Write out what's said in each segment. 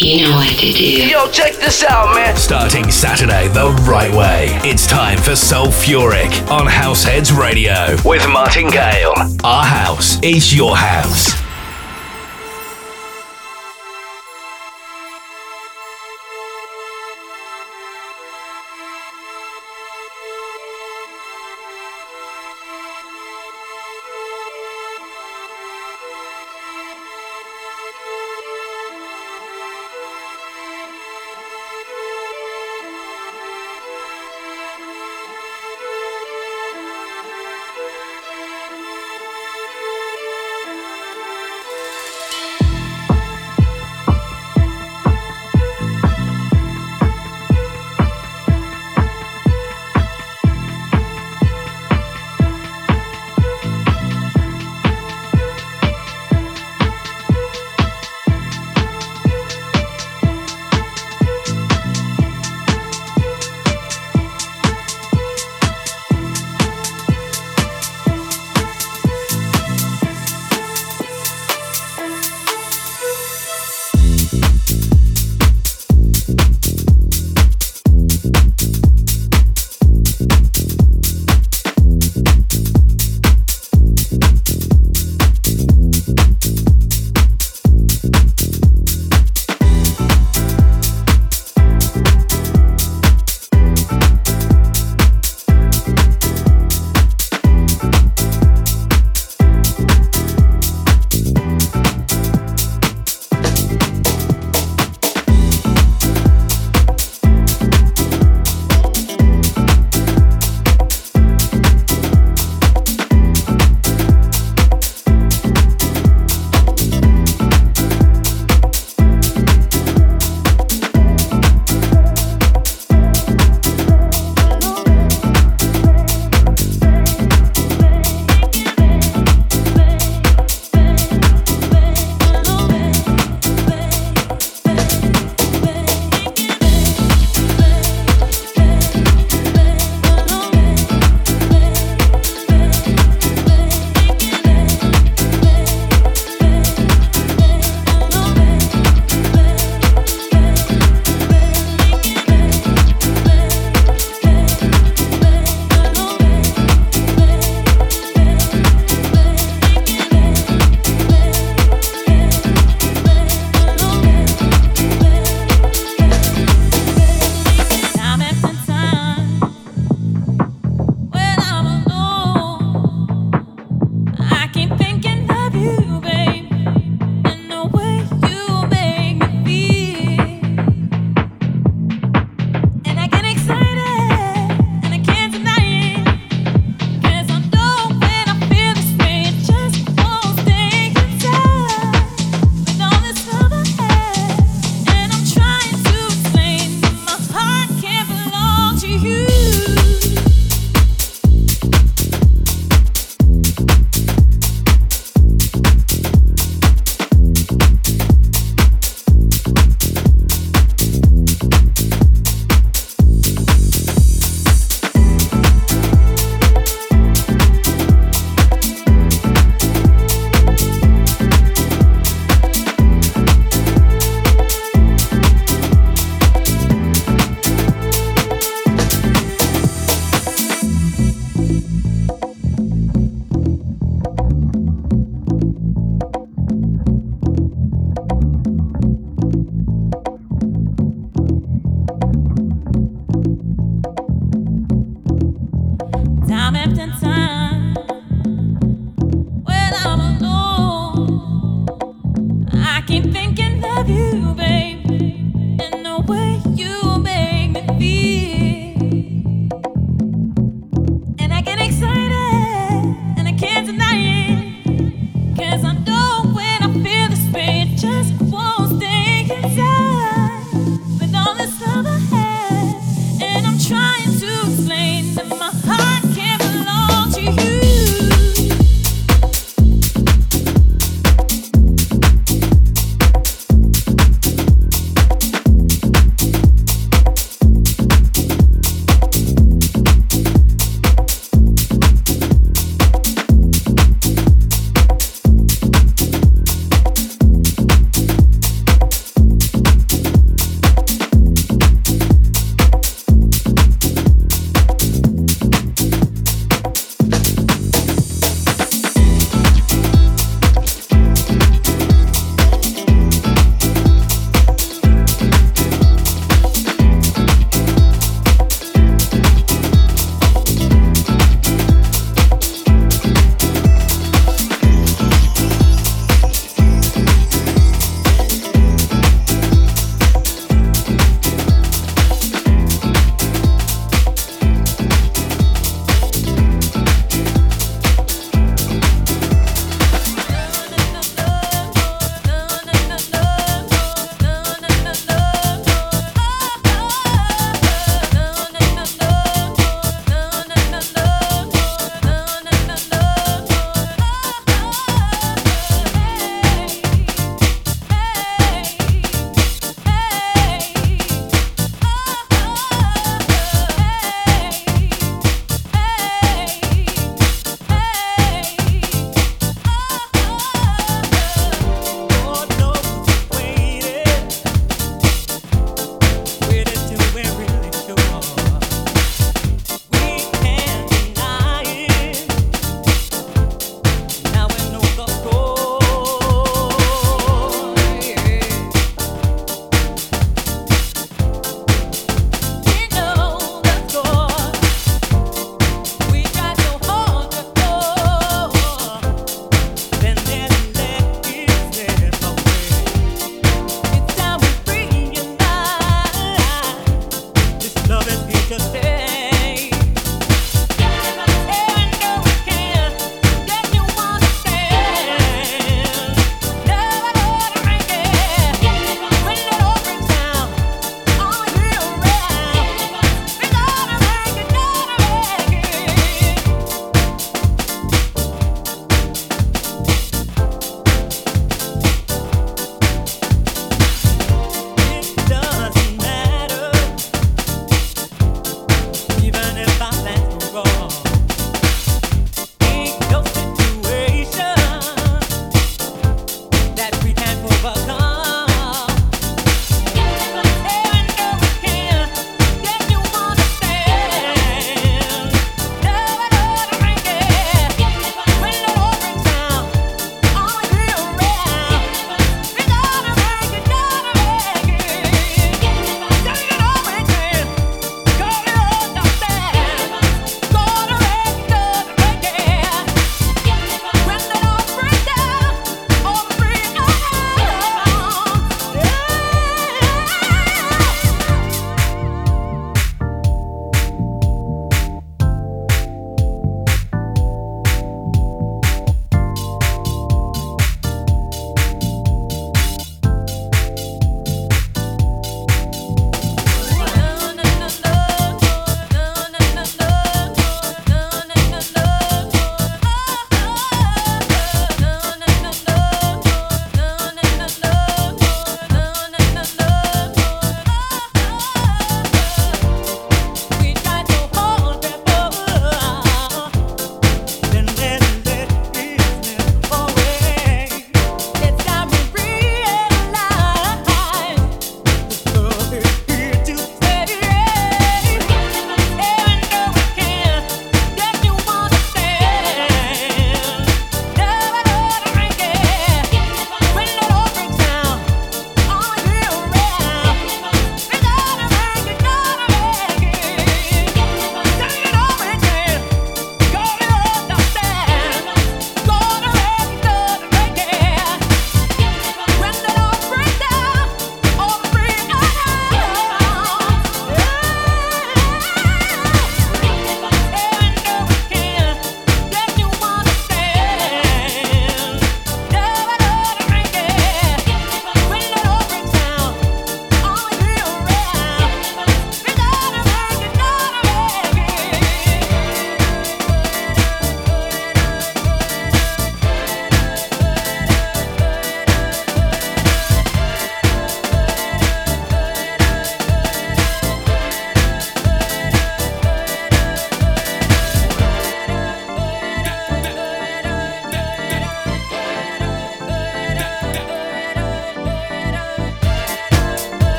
You know what to do. Yo, check this out, man. Starting Saturday the right way. It's time for Sulfuric on Househeads Radio with Martin Gale. Our house is your house.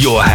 Your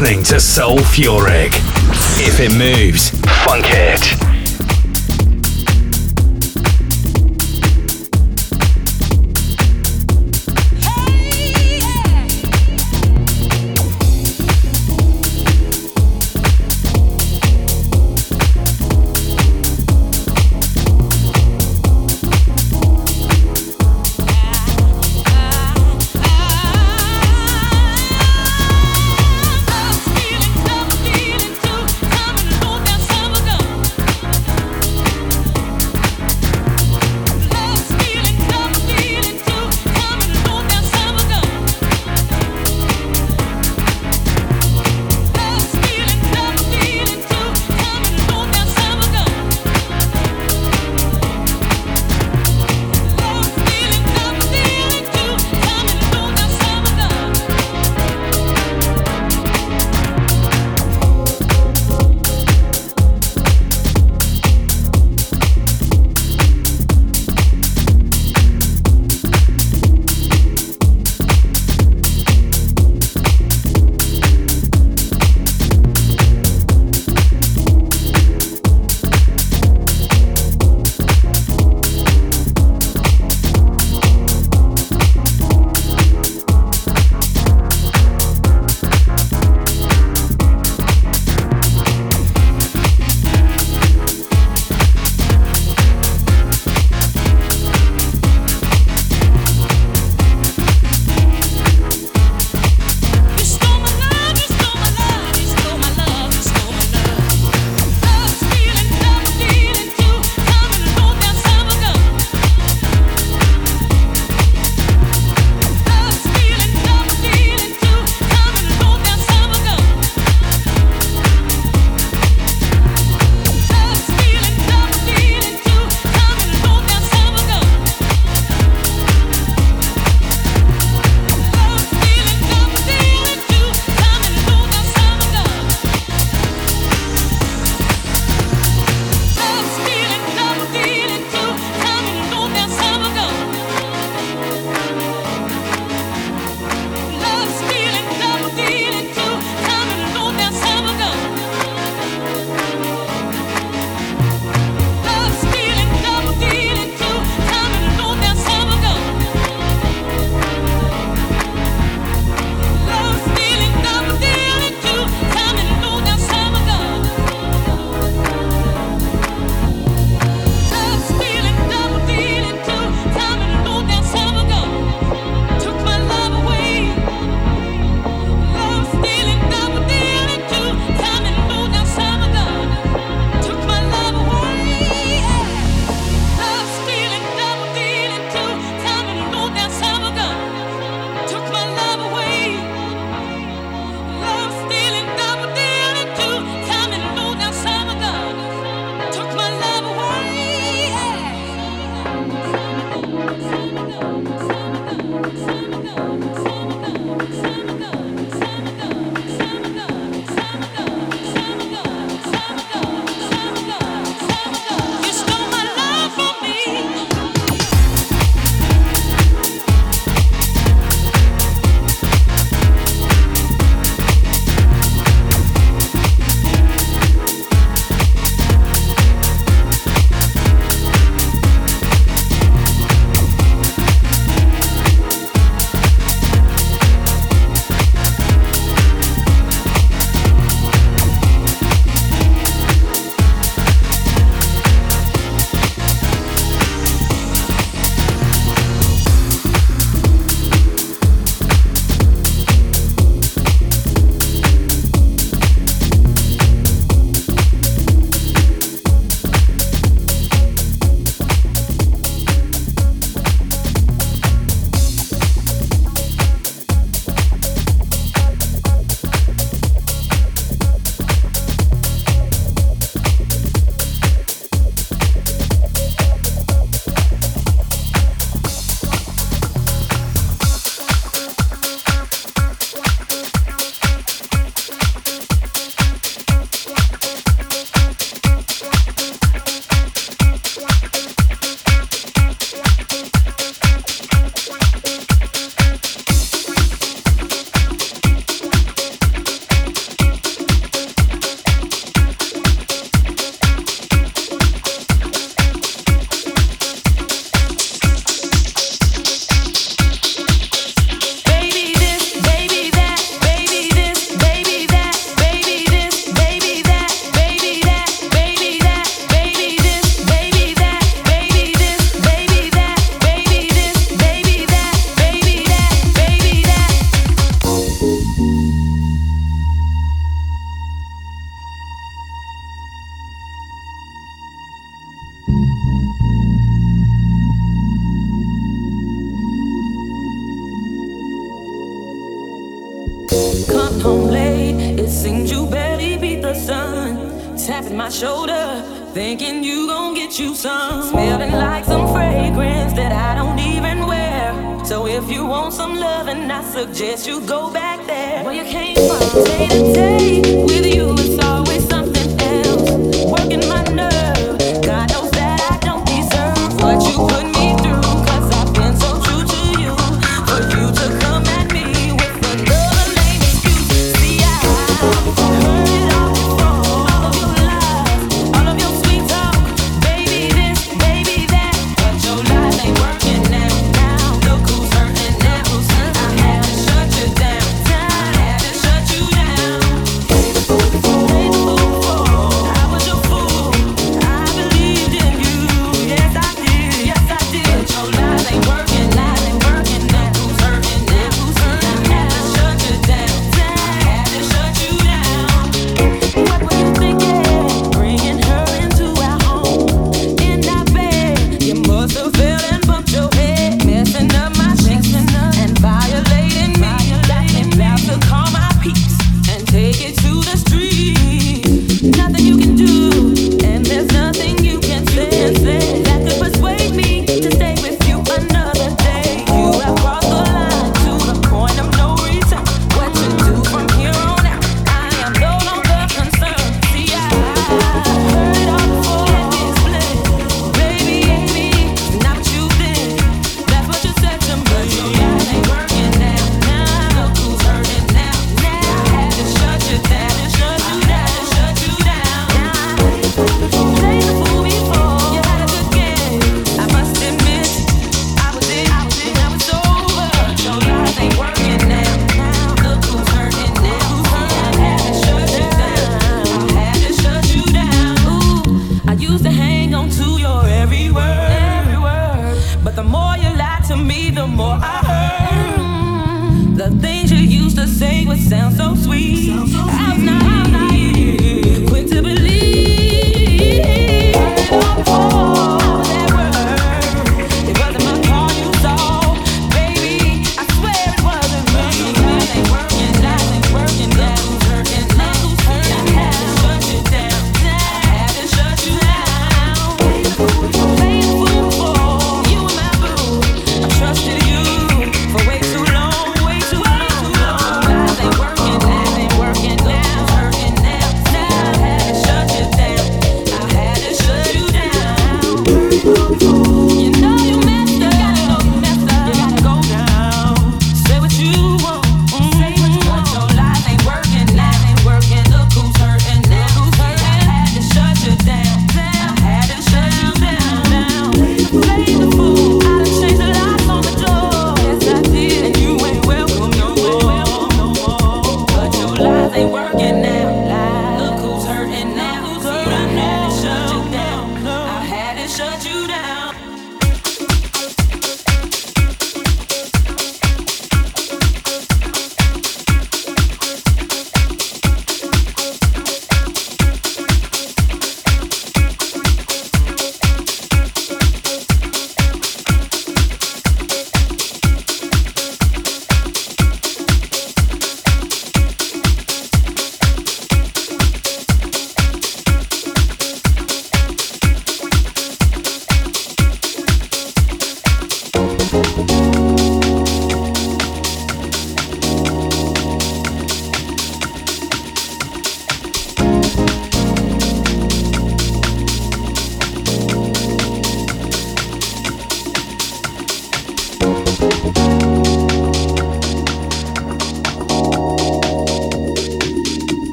listening to Soulfuric. If it moves, funk it.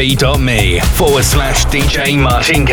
At forward slash DJ Martin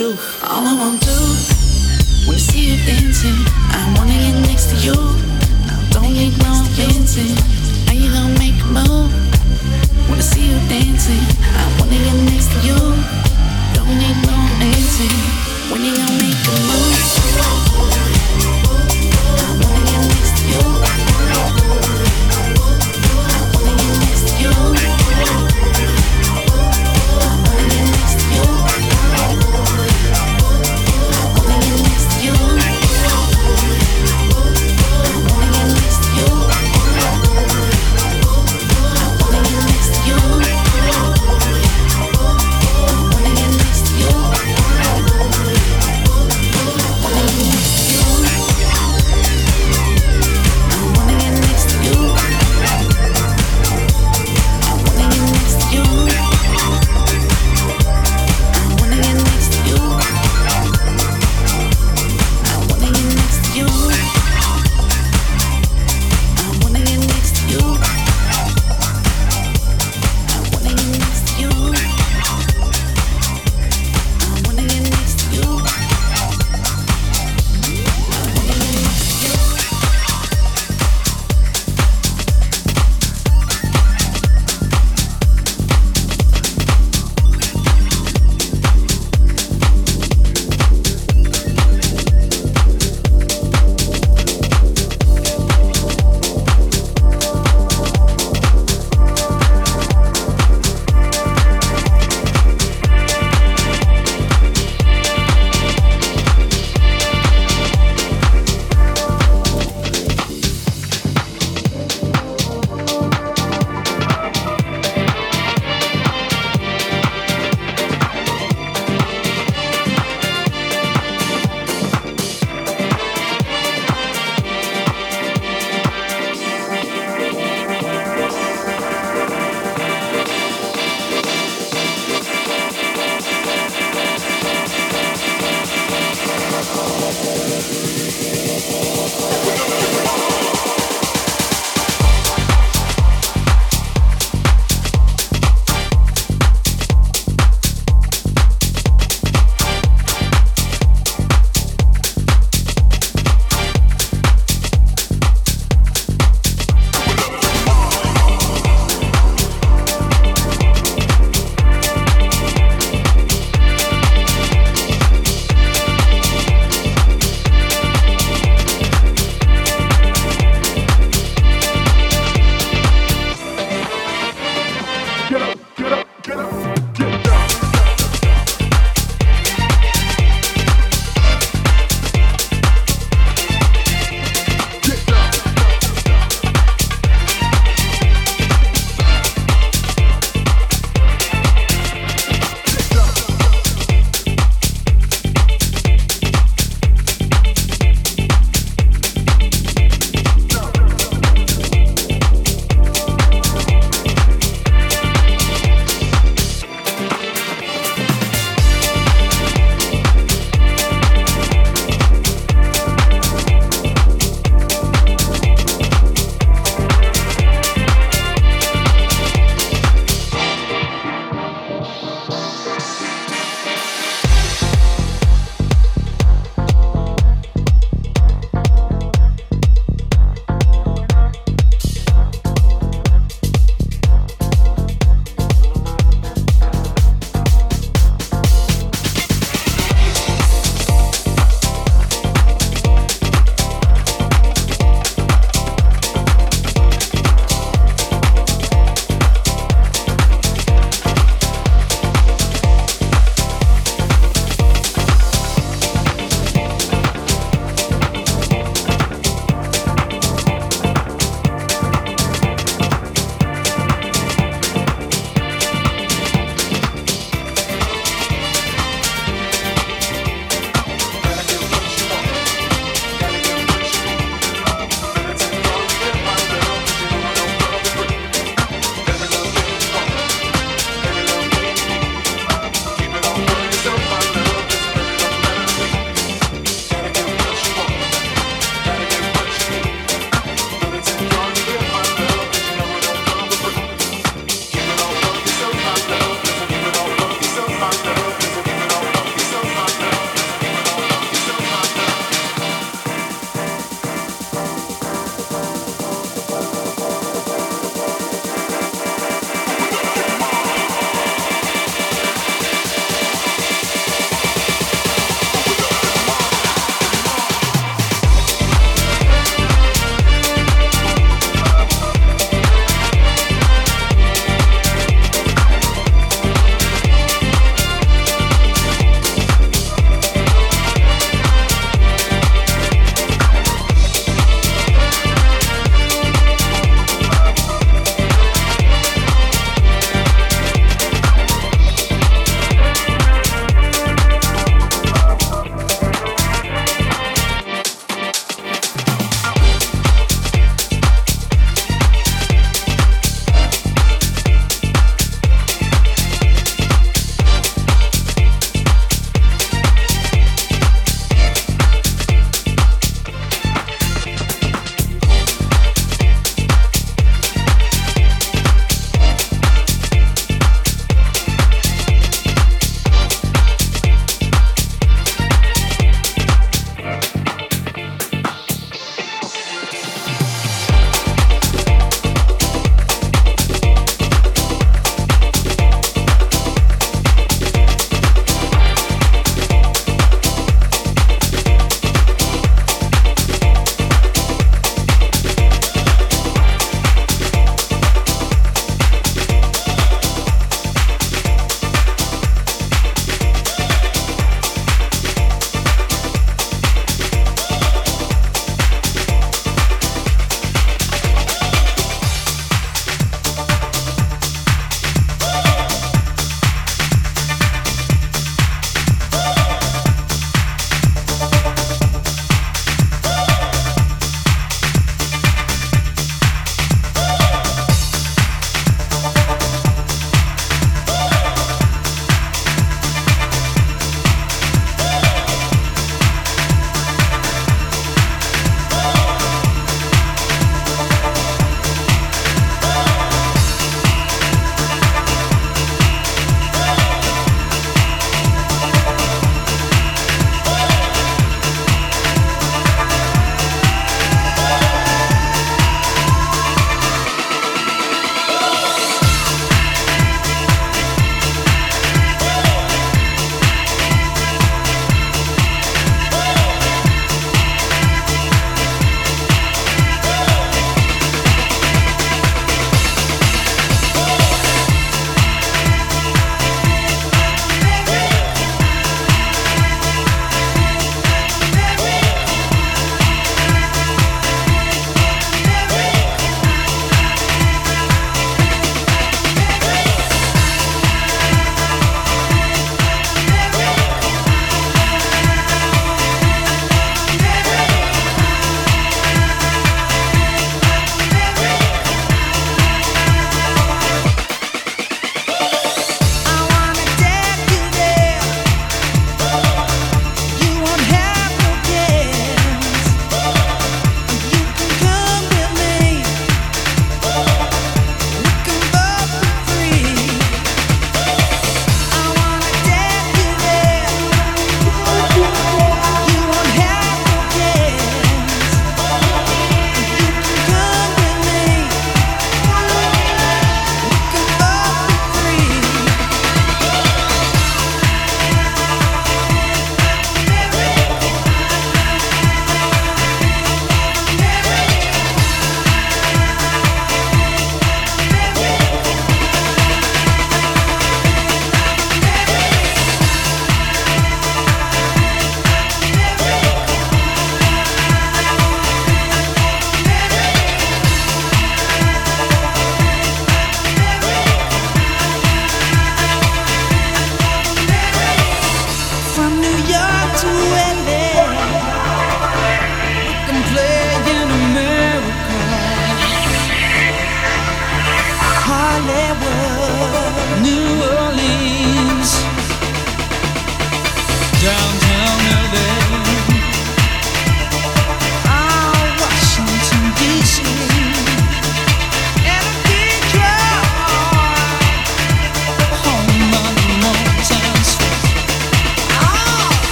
to